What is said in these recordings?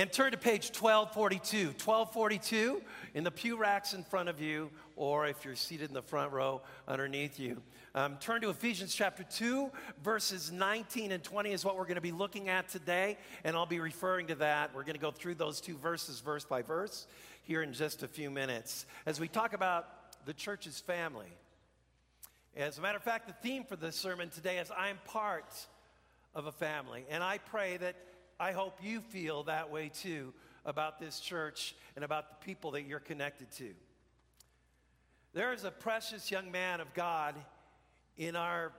and turn to page 1242. 1242 in the pew racks in front of you, or if you're seated in the front row underneath you. Um, turn to Ephesians chapter 2, verses 19 and 20 is what we're going to be looking at today, and I'll be referring to that. We're going to go through those two verses, verse by verse, here in just a few minutes as we talk about the church's family. As a matter of fact, the theme for this sermon today is I'm part of a family, and I pray that I hope you feel that way too about this church and about the people that you're connected to. There is a precious young man of God in our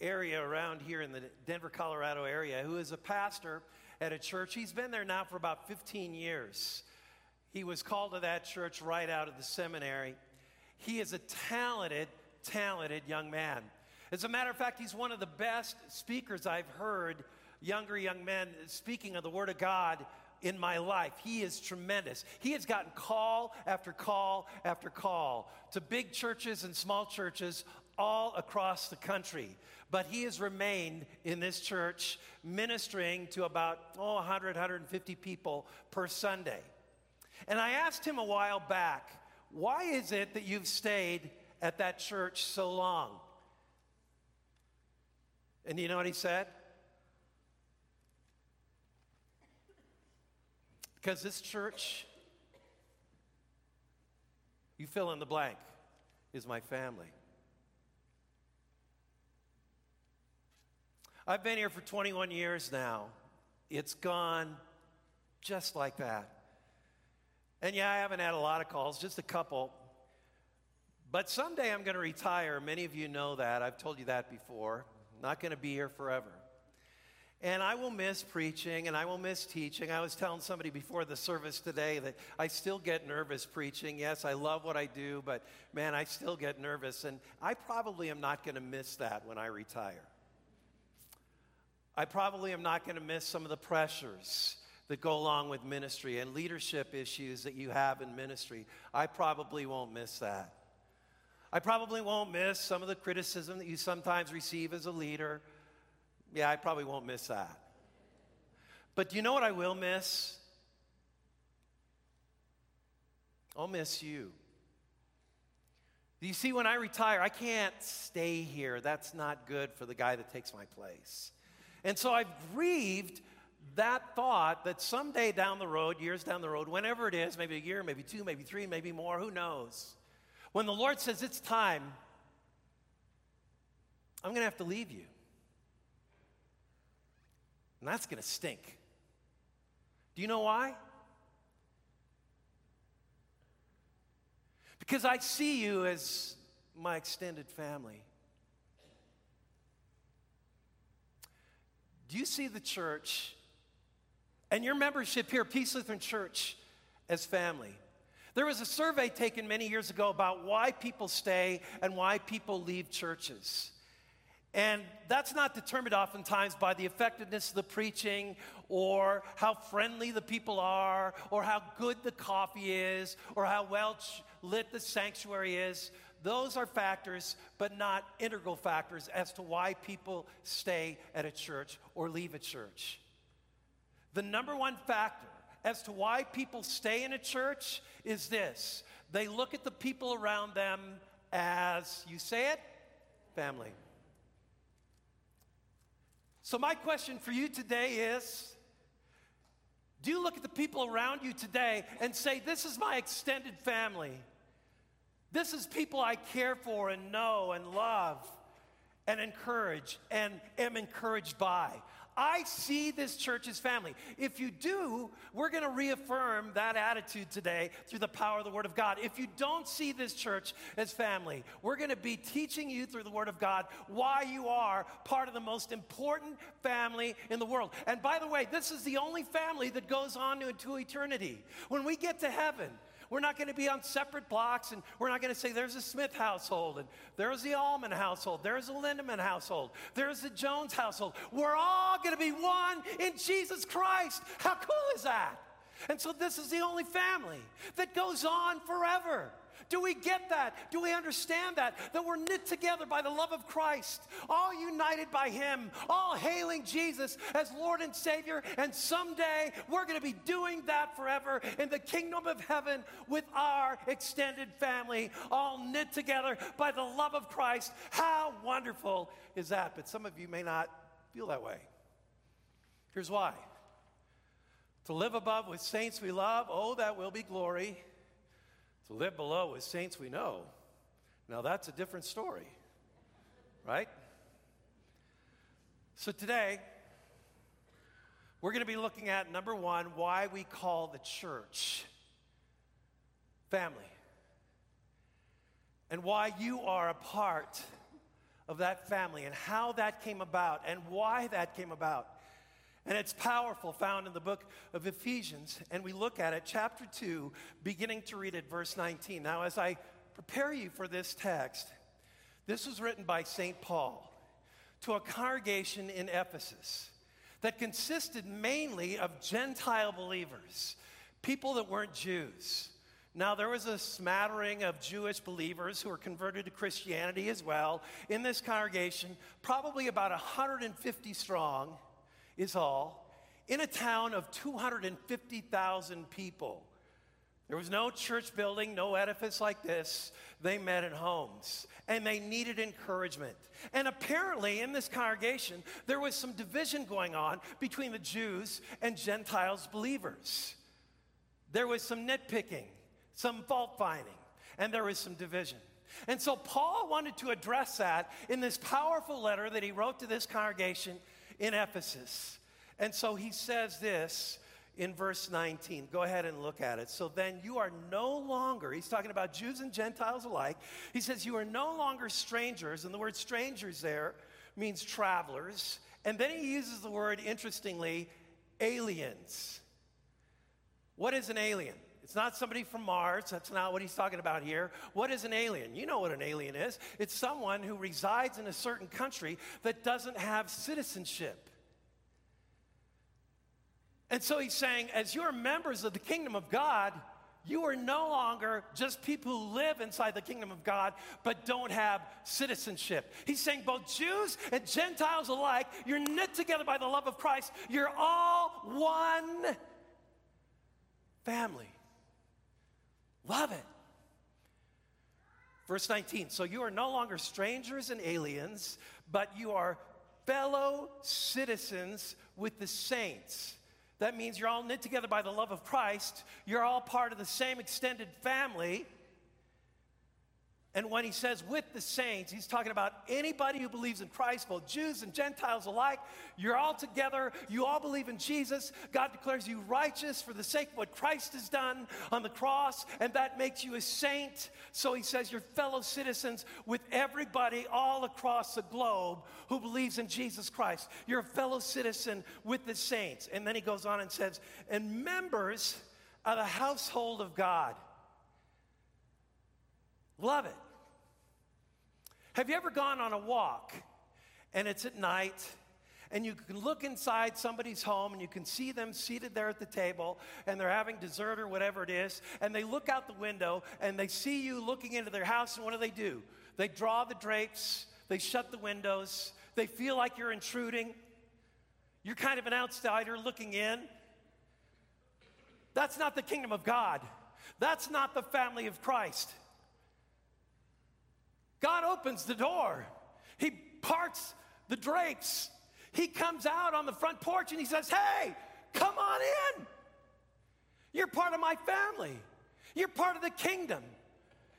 area around here in the Denver, Colorado area who is a pastor at a church. He's been there now for about 15 years. He was called to that church right out of the seminary. He is a talented, talented young man. As a matter of fact, he's one of the best speakers I've heard younger young men speaking of the Word of God in my life. He is tremendous. He has gotten call after call after call to big churches and small churches all across the country. But he has remained in this church ministering to about oh, 100, 150 people per Sunday. And I asked him a while back, why is it that you've stayed at that church so long? And you know what he said? Because this church, you fill in the blank, is my family. I've been here for 21 years now. It's gone just like that. And yeah, I haven't had a lot of calls, just a couple. But someday I'm going to retire. Many of you know that. I've told you that before. Not going to be here forever. And I will miss preaching and I will miss teaching. I was telling somebody before the service today that I still get nervous preaching. Yes, I love what I do, but man, I still get nervous. And I probably am not going to miss that when I retire. I probably am not going to miss some of the pressures that go along with ministry and leadership issues that you have in ministry. I probably won't miss that. I probably won't miss some of the criticism that you sometimes receive as a leader. Yeah, I probably won't miss that. But do you know what I will miss? I'll miss you. You see, when I retire, I can't stay here. That's not good for the guy that takes my place. And so I've grieved that thought that someday down the road, years down the road, whenever it is, maybe a year, maybe two, maybe three, maybe more, who knows? When the Lord says it's time, I'm going to have to leave you. And that's going to stink. Do you know why? Because I see you as my extended family. Do you see the church and your membership here, Peace Lutheran Church, as family? There was a survey taken many years ago about why people stay and why people leave churches. And that's not determined oftentimes by the effectiveness of the preaching or how friendly the people are or how good the coffee is or how well lit the sanctuary is. Those are factors, but not integral factors as to why people stay at a church or leave a church. The number one factor as to why people stay in a church is this they look at the people around them as, you say it, family. So, my question for you today is Do you look at the people around you today and say, This is my extended family? This is people I care for and know and love and encourage and am encouraged by. I see this church as family. If you do, we're going to reaffirm that attitude today through the power of the Word of God. If you don't see this church as family, we're going to be teaching you through the Word of God why you are part of the most important family in the world. And by the way, this is the only family that goes on into eternity. When we get to heaven, we're not going to be on separate blocks, and we're not going to say there's a Smith household, and there's the Allman household, there's a Lindemann household, there's the Jones household. We're all going to be one in Jesus Christ. How cool is that? And so, this is the only family that goes on forever. Do we get that? Do we understand that? That we're knit together by the love of Christ, all united by Him, all hailing Jesus as Lord and Savior, and someday we're going to be doing that forever in the kingdom of heaven with our extended family, all knit together by the love of Christ. How wonderful is that? But some of you may not feel that way. Here's why. To live above with saints we love, oh, that will be glory. To live below with saints we know, now that's a different story, right? So today, we're going to be looking at number one, why we call the church family, and why you are a part of that family, and how that came about, and why that came about. And it's powerful, found in the book of Ephesians. And we look at it, chapter 2, beginning to read at verse 19. Now, as I prepare you for this text, this was written by St. Paul to a congregation in Ephesus that consisted mainly of Gentile believers, people that weren't Jews. Now, there was a smattering of Jewish believers who were converted to Christianity as well in this congregation, probably about 150 strong is all in a town of 250,000 people. There was no church building, no edifice like this. They met in homes and they needed encouragement. And apparently, in this congregation, there was some division going on between the Jews and Gentiles believers. There was some nitpicking, some fault finding, and there was some division. And so, Paul wanted to address that in this powerful letter that he wrote to this congregation in Ephesus. And so he says this in verse 19. Go ahead and look at it. So then you are no longer, he's talking about Jews and Gentiles alike. He says, You are no longer strangers. And the word strangers there means travelers. And then he uses the word, interestingly, aliens. What is an alien? It's not somebody from Mars. That's not what he's talking about here. What is an alien? You know what an alien is it's someone who resides in a certain country that doesn't have citizenship. And so he's saying, as you're members of the kingdom of God, you are no longer just people who live inside the kingdom of God but don't have citizenship. He's saying both Jews and Gentiles alike, you're knit together by the love of Christ. You're all one family. Love it. Verse 19 So you are no longer strangers and aliens, but you are fellow citizens with the saints. That means you're all knit together by the love of Christ. You're all part of the same extended family. And when he says with the saints, he's talking about anybody who believes in Christ, both Jews and Gentiles alike. You're all together. You all believe in Jesus. God declares you righteous for the sake of what Christ has done on the cross, and that makes you a saint. So he says you're fellow citizens with everybody all across the globe who believes in Jesus Christ. You're a fellow citizen with the saints. And then he goes on and says, and members of the household of God. Love it. Have you ever gone on a walk and it's at night and you can look inside somebody's home and you can see them seated there at the table and they're having dessert or whatever it is and they look out the window and they see you looking into their house and what do they do? They draw the drapes, they shut the windows, they feel like you're intruding. You're kind of an outsider looking in. That's not the kingdom of God. That's not the family of Christ. God opens the door. He parts the drapes. He comes out on the front porch and he says, Hey, come on in. You're part of my family. You're part of the kingdom.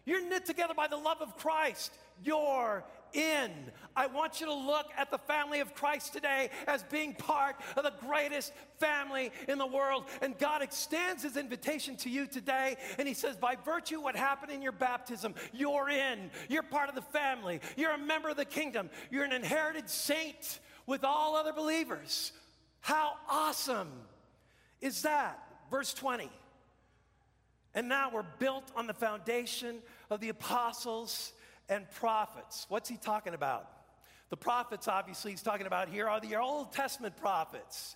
You're knit together by the love of Christ. You're in. I want you to look at the family of Christ today as being part of the greatest family in the world. And God extends his invitation to you today. And he says, by virtue of what happened in your baptism, you're in. You're part of the family. You're a member of the kingdom. You're an inherited saint with all other believers. How awesome is that? Verse 20. And now we're built on the foundation of the apostles and prophets. What's he talking about? The prophets, obviously, he's talking about here are the Old Testament prophets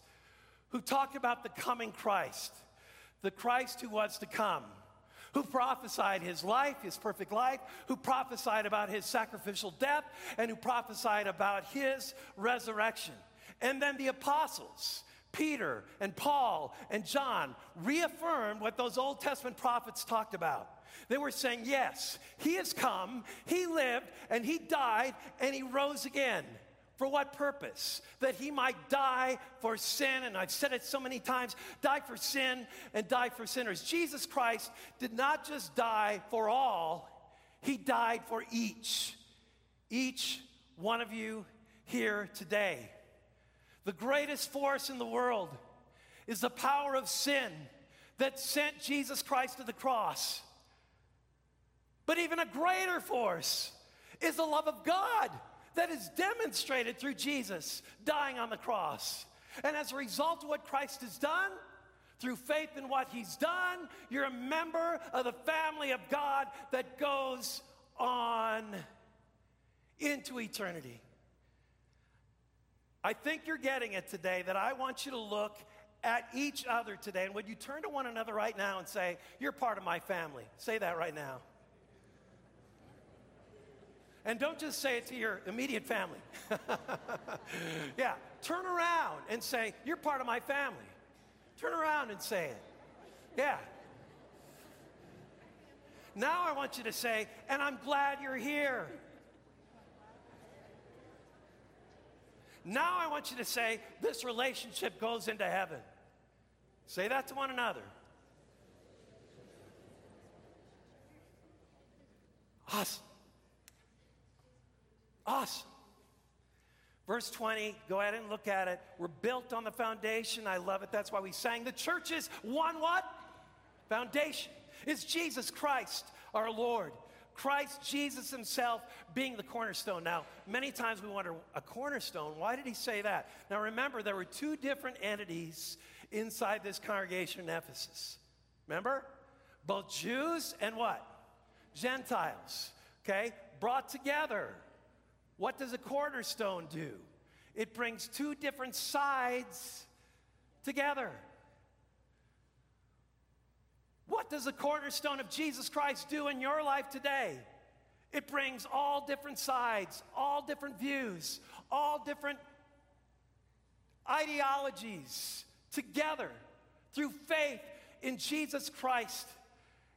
who talked about the coming Christ, the Christ who was to come, who prophesied his life, his perfect life, who prophesied about his sacrificial death, and who prophesied about his resurrection. And then the apostles, Peter and Paul and John, reaffirmed what those Old Testament prophets talked about. They were saying, Yes, he has come, he lived, and he died, and he rose again. For what purpose? That he might die for sin. And I've said it so many times die for sin and die for sinners. Jesus Christ did not just die for all, he died for each. Each one of you here today. The greatest force in the world is the power of sin that sent Jesus Christ to the cross. But even a greater force is the love of God that is demonstrated through Jesus dying on the cross. And as a result of what Christ has done, through faith in what he's done, you're a member of the family of God that goes on into eternity. I think you're getting it today that I want you to look at each other today. And would you turn to one another right now and say, You're part of my family? Say that right now. And don't just say it to your immediate family. yeah, turn around and say, You're part of my family. Turn around and say it. Yeah. Now I want you to say, And I'm glad you're here. Now I want you to say, This relationship goes into heaven. Say that to one another. Awesome. Awesome. Verse 20, go ahead and look at it. We're built on the foundation. I love it. That's why we sang. The church is one what? Foundation. It's Jesus Christ, our Lord. Christ Jesus himself being the cornerstone. Now, many times we wonder, a cornerstone, why did he say that? Now, remember, there were two different entities inside this congregation in Ephesus. Remember? Both Jews and what? Gentiles. Okay? Brought together. What does a cornerstone do? It brings two different sides together. What does the cornerstone of Jesus Christ do in your life today? It brings all different sides, all different views, all different ideologies together through faith in Jesus Christ,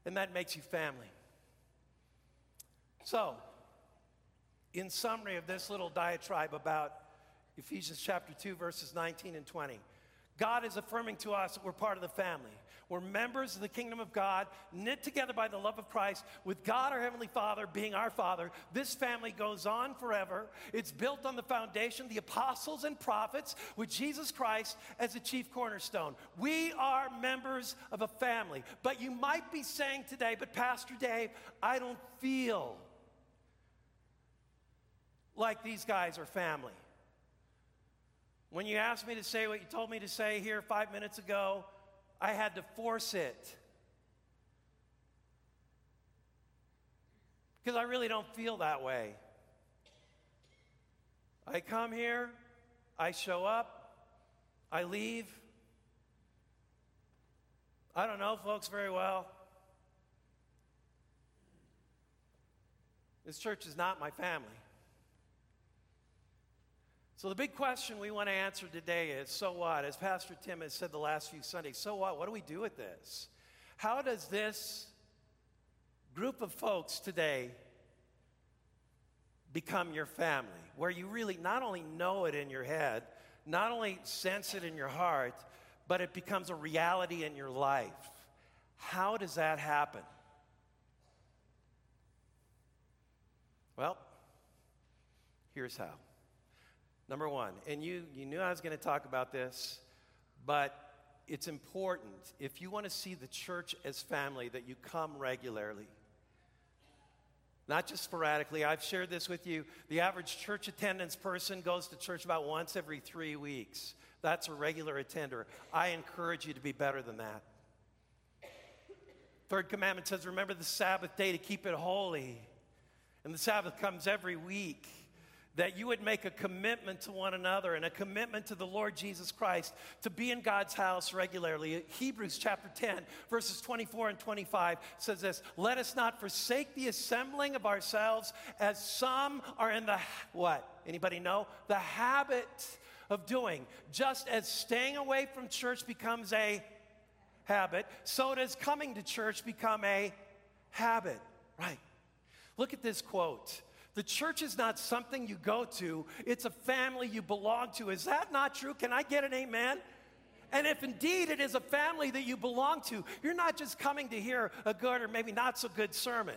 and that makes you family. So, in summary of this little diatribe about Ephesians chapter 2, verses 19 and 20. God is affirming to us that we're part of the family. We're members of the kingdom of God, knit together by the love of Christ, with God, our Heavenly Father, being our Father. This family goes on forever. It's built on the foundation, the apostles and prophets, with Jesus Christ as the chief cornerstone. We are members of a family. But you might be saying today, but Pastor Dave, I don't feel like these guys are family. When you asked me to say what you told me to say here five minutes ago, I had to force it. Because I really don't feel that way. I come here, I show up, I leave. I don't know folks very well. This church is not my family. So, the big question we want to answer today is so what? As Pastor Tim has said the last few Sundays, so what? What do we do with this? How does this group of folks today become your family? Where you really not only know it in your head, not only sense it in your heart, but it becomes a reality in your life. How does that happen? Well, here's how. Number one, and you, you knew I was going to talk about this, but it's important if you want to see the church as family that you come regularly. Not just sporadically. I've shared this with you. The average church attendance person goes to church about once every three weeks. That's a regular attender. I encourage you to be better than that. Third commandment says, Remember the Sabbath day to keep it holy. And the Sabbath comes every week. That you would make a commitment to one another and a commitment to the Lord Jesus Christ to be in God's house regularly. Hebrews chapter 10, verses 24 and 25 says this Let us not forsake the assembling of ourselves as some are in the what? Anybody know? The habit of doing. Just as staying away from church becomes a habit, so does coming to church become a habit. Right. Look at this quote. The church is not something you go to, it's a family you belong to. Is that not true? Can I get an amen? And if indeed it is a family that you belong to, you're not just coming to hear a good or maybe not so good sermon.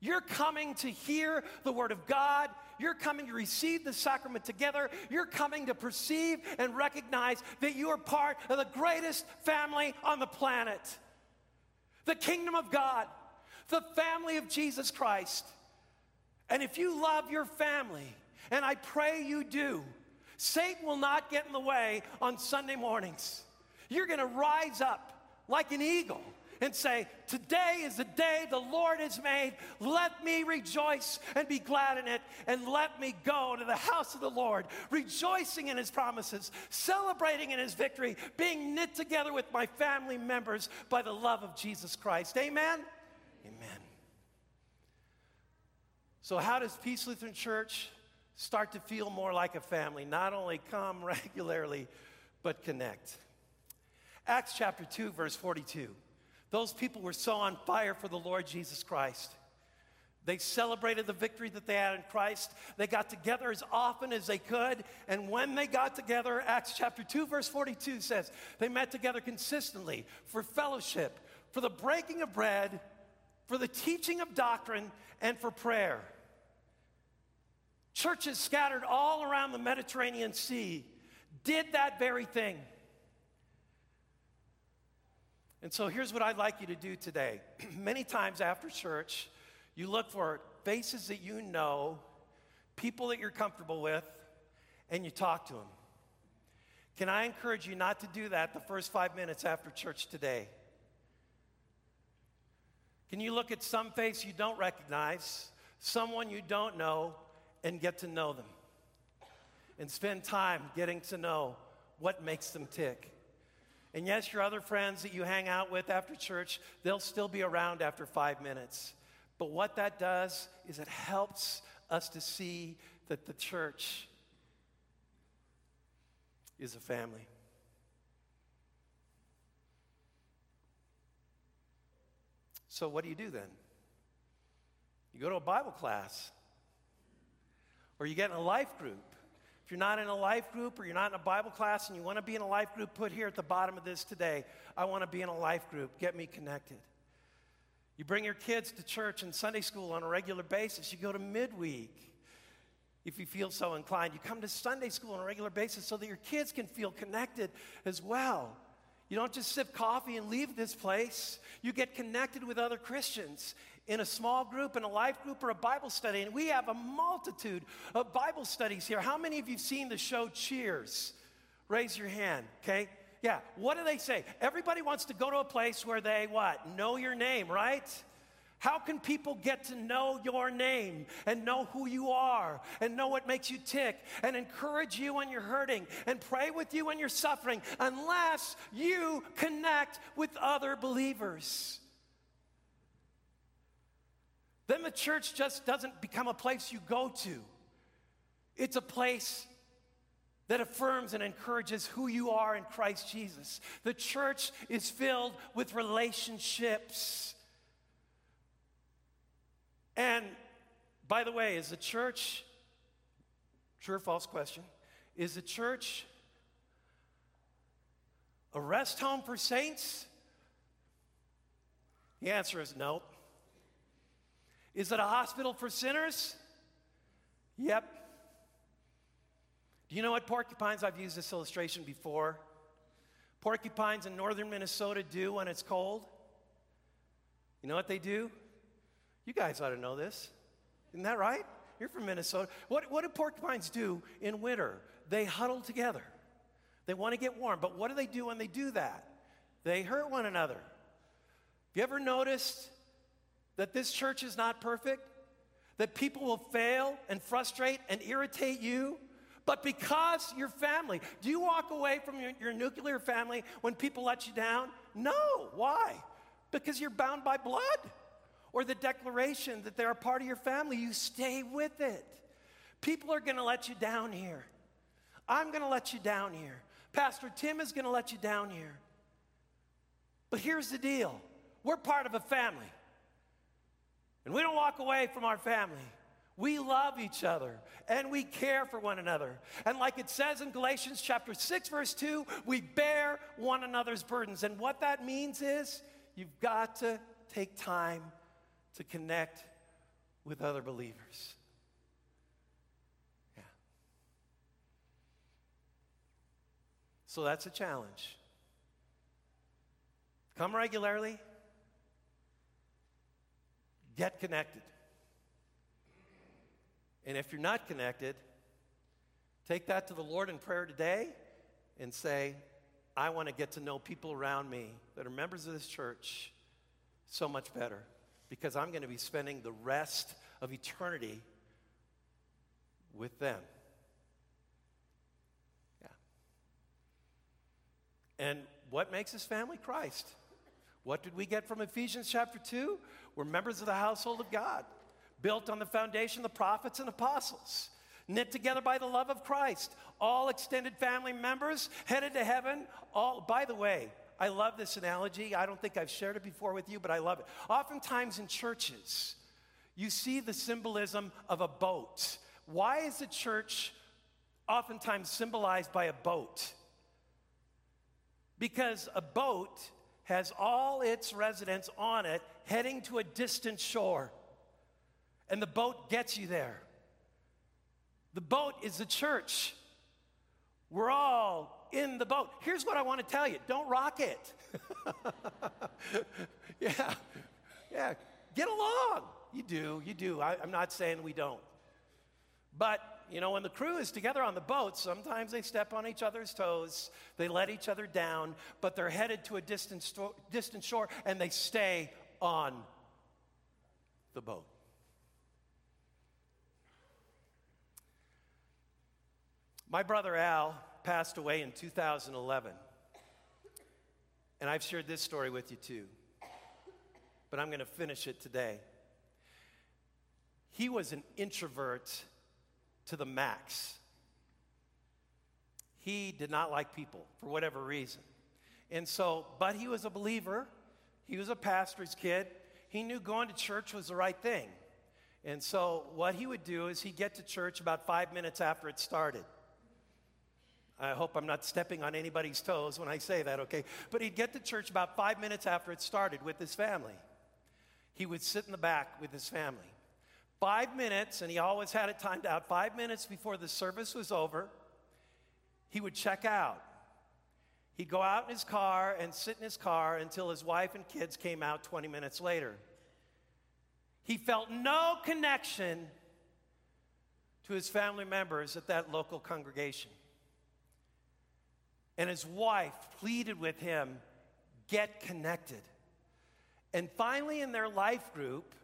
You're coming to hear the Word of God. You're coming to receive the sacrament together. You're coming to perceive and recognize that you are part of the greatest family on the planet the kingdom of God, the family of Jesus Christ. And if you love your family, and I pray you do, Satan will not get in the way on Sunday mornings. You're to rise up like an eagle and say, Today is the day the Lord has made. Let me rejoice and be glad in it, and let me go to the house of the Lord, rejoicing in his promises, celebrating in his victory, being knit together with my family members by the love of Jesus Christ. Amen? Amen. So, how does Peace Lutheran Church start to feel more like a family? Not only come regularly, but connect. Acts chapter 2, verse 42. Those people were so on fire for the Lord Jesus Christ. They celebrated the victory that they had in Christ. They got together as often as they could. And when they got together, Acts chapter 2, verse 42 says, they met together consistently for fellowship, for the breaking of bread, for the teaching of doctrine, and for prayer. Churches scattered all around the Mediterranean Sea did that very thing. And so here's what I'd like you to do today. Many times after church, you look for faces that you know, people that you're comfortable with, and you talk to them. Can I encourage you not to do that the first five minutes after church today? Can you look at some face you don't recognize, someone you don't know, and get to know them? And spend time getting to know what makes them tick. And yes, your other friends that you hang out with after church, they'll still be around after five minutes. But what that does is it helps us to see that the church is a family. So, what do you do then? You go to a Bible class, or you get in a life group, if you're not in a life group or you're not in a Bible class and you want to be in a life group, put here at the bottom of this today I want to be in a life group. Get me connected. You bring your kids to church and Sunday school on a regular basis. You go to midweek if you feel so inclined. You come to Sunday school on a regular basis so that your kids can feel connected as well. You don't just sip coffee and leave this place. You get connected with other Christians in a small group, in a life group, or a Bible study. And we have a multitude of Bible studies here. How many of you have seen the show Cheers? Raise your hand, okay? Yeah, what do they say? Everybody wants to go to a place where they what? Know your name, right? How can people get to know your name and know who you are and know what makes you tick and encourage you when you're hurting and pray with you when you're suffering unless you connect with other believers? then the church just doesn't become a place you go to. It's a place that affirms and encourages who you are in Christ Jesus. The church is filled with relationships. And by the way, is the church, true or false question, is the church a rest home for saints? The answer is no. Is it a hospital for sinners? Yep. Do you know what porcupines? I've used this illustration before. Porcupines in northern Minnesota do when it's cold. You know what they do? You guys ought to know this. Isn't that right? You're from Minnesota. What, what do porcupines do in winter? They huddle together. They want to get warm. But what do they do when they do that? They hurt one another. Have you ever noticed that this church is not perfect? that people will fail and frustrate and irritate you, but because you're family. Do you walk away from your, your nuclear family when people let you down? No. Why? Because you're bound by blood or the declaration that they're a part of your family. You stay with it. People are going to let you down here. I'm going to let you down here. Pastor Tim is going to let you down here. But here's the deal we're part of a family. And we don't walk away from our family. We love each other and we care for one another. And like it says in Galatians chapter 6 verse 2, we bear one another's burdens. And what that means is you've got to take time to connect with other believers. Yeah. So that's a challenge. Come regularly. Get connected. And if you're not connected, take that to the Lord in prayer today and say, I want to get to know people around me that are members of this church so much better because I'm going to be spending the rest of eternity with them. Yeah. And what makes us family? Christ. What did we get from Ephesians chapter 2? We're members of the household of God, built on the foundation of the prophets and apostles, knit together by the love of Christ, all extended family members headed to heaven. All, by the way, I love this analogy. I don't think I've shared it before with you, but I love it. Oftentimes in churches, you see the symbolism of a boat. Why is the church oftentimes symbolized by a boat? Because a boat has all its residents on it heading to a distant shore. And the boat gets you there. The boat is the church. We're all in the boat. Here's what I want to tell you don't rock it. yeah, yeah, get along. You do, you do. I, I'm not saying we don't. But you know, when the crew is together on the boat, sometimes they step on each other's toes, they let each other down, but they're headed to a distant, sto- distant shore and they stay on the boat. My brother Al passed away in 2011. And I've shared this story with you too. But I'm going to finish it today. He was an introvert to the max. He did not like people for whatever reason. And so, but he was a believer. He was a pastor's kid. He knew going to church was the right thing. And so, what he would do is he'd get to church about five minutes after it started. I hope I'm not stepping on anybody's toes when I say that, okay? But he'd get to church about five minutes after it started with his family. He would sit in the back with his family. Five minutes, and he always had it timed out, five minutes before the service was over, he would check out. He'd go out in his car and sit in his car until his wife and kids came out 20 minutes later. He felt no connection to his family members at that local congregation. And his wife pleaded with him, get connected. And finally, in their life group,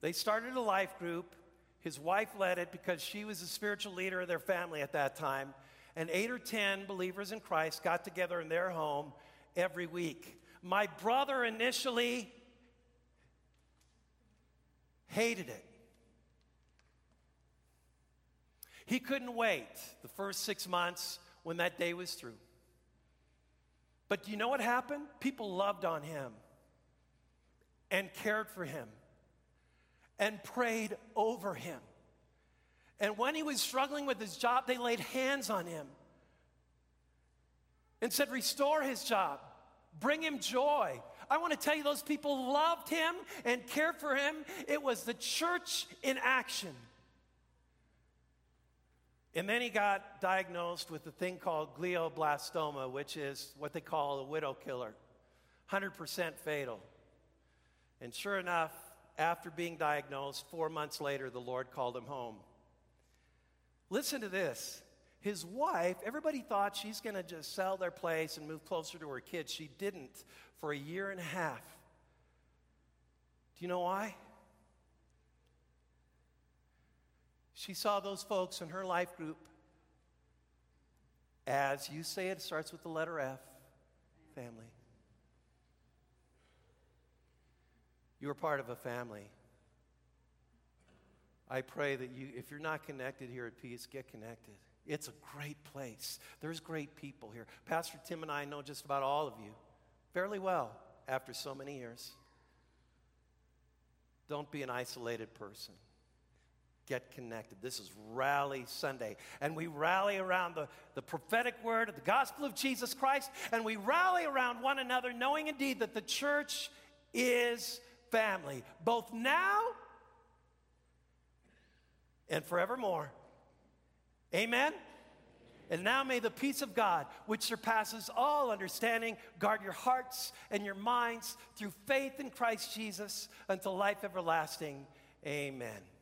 they started a life group. His wife led it because she was the spiritual leader of their family at that time. And eight or 10 believers in Christ got together in their home every week. My brother initially hated it. He couldn't wait the first six months when that day was through. But do you know what happened? People loved on him and cared for him and prayed over him. And when he was struggling with his job, they laid hands on him and said, Restore his job, bring him joy. I want to tell you, those people loved him and cared for him. It was the church in action. And then he got diagnosed with a thing called glioblastoma, which is what they call a widow killer, 100% fatal. And sure enough, after being diagnosed, four months later, the Lord called him home. Listen to this. His wife, everybody thought she's going to just sell their place and move closer to her kids. She didn't for a year and a half. Do you know why? She saw those folks in her life group as you say it starts with the letter F family. You're part of a family. I pray that you, if you're not connected here at Peace, get connected. It's a great place. There's great people here. Pastor Tim and I know just about all of you fairly well after so many years. Don't be an isolated person. Get connected. This is Rally Sunday. And we rally around the, the prophetic word of the gospel of Jesus Christ, and we rally around one another, knowing indeed that the church is family, both now and forevermore. Amen? And now may the peace of God, which surpasses all understanding, guard your hearts and your minds through faith in Christ Jesus until life everlasting. Amen.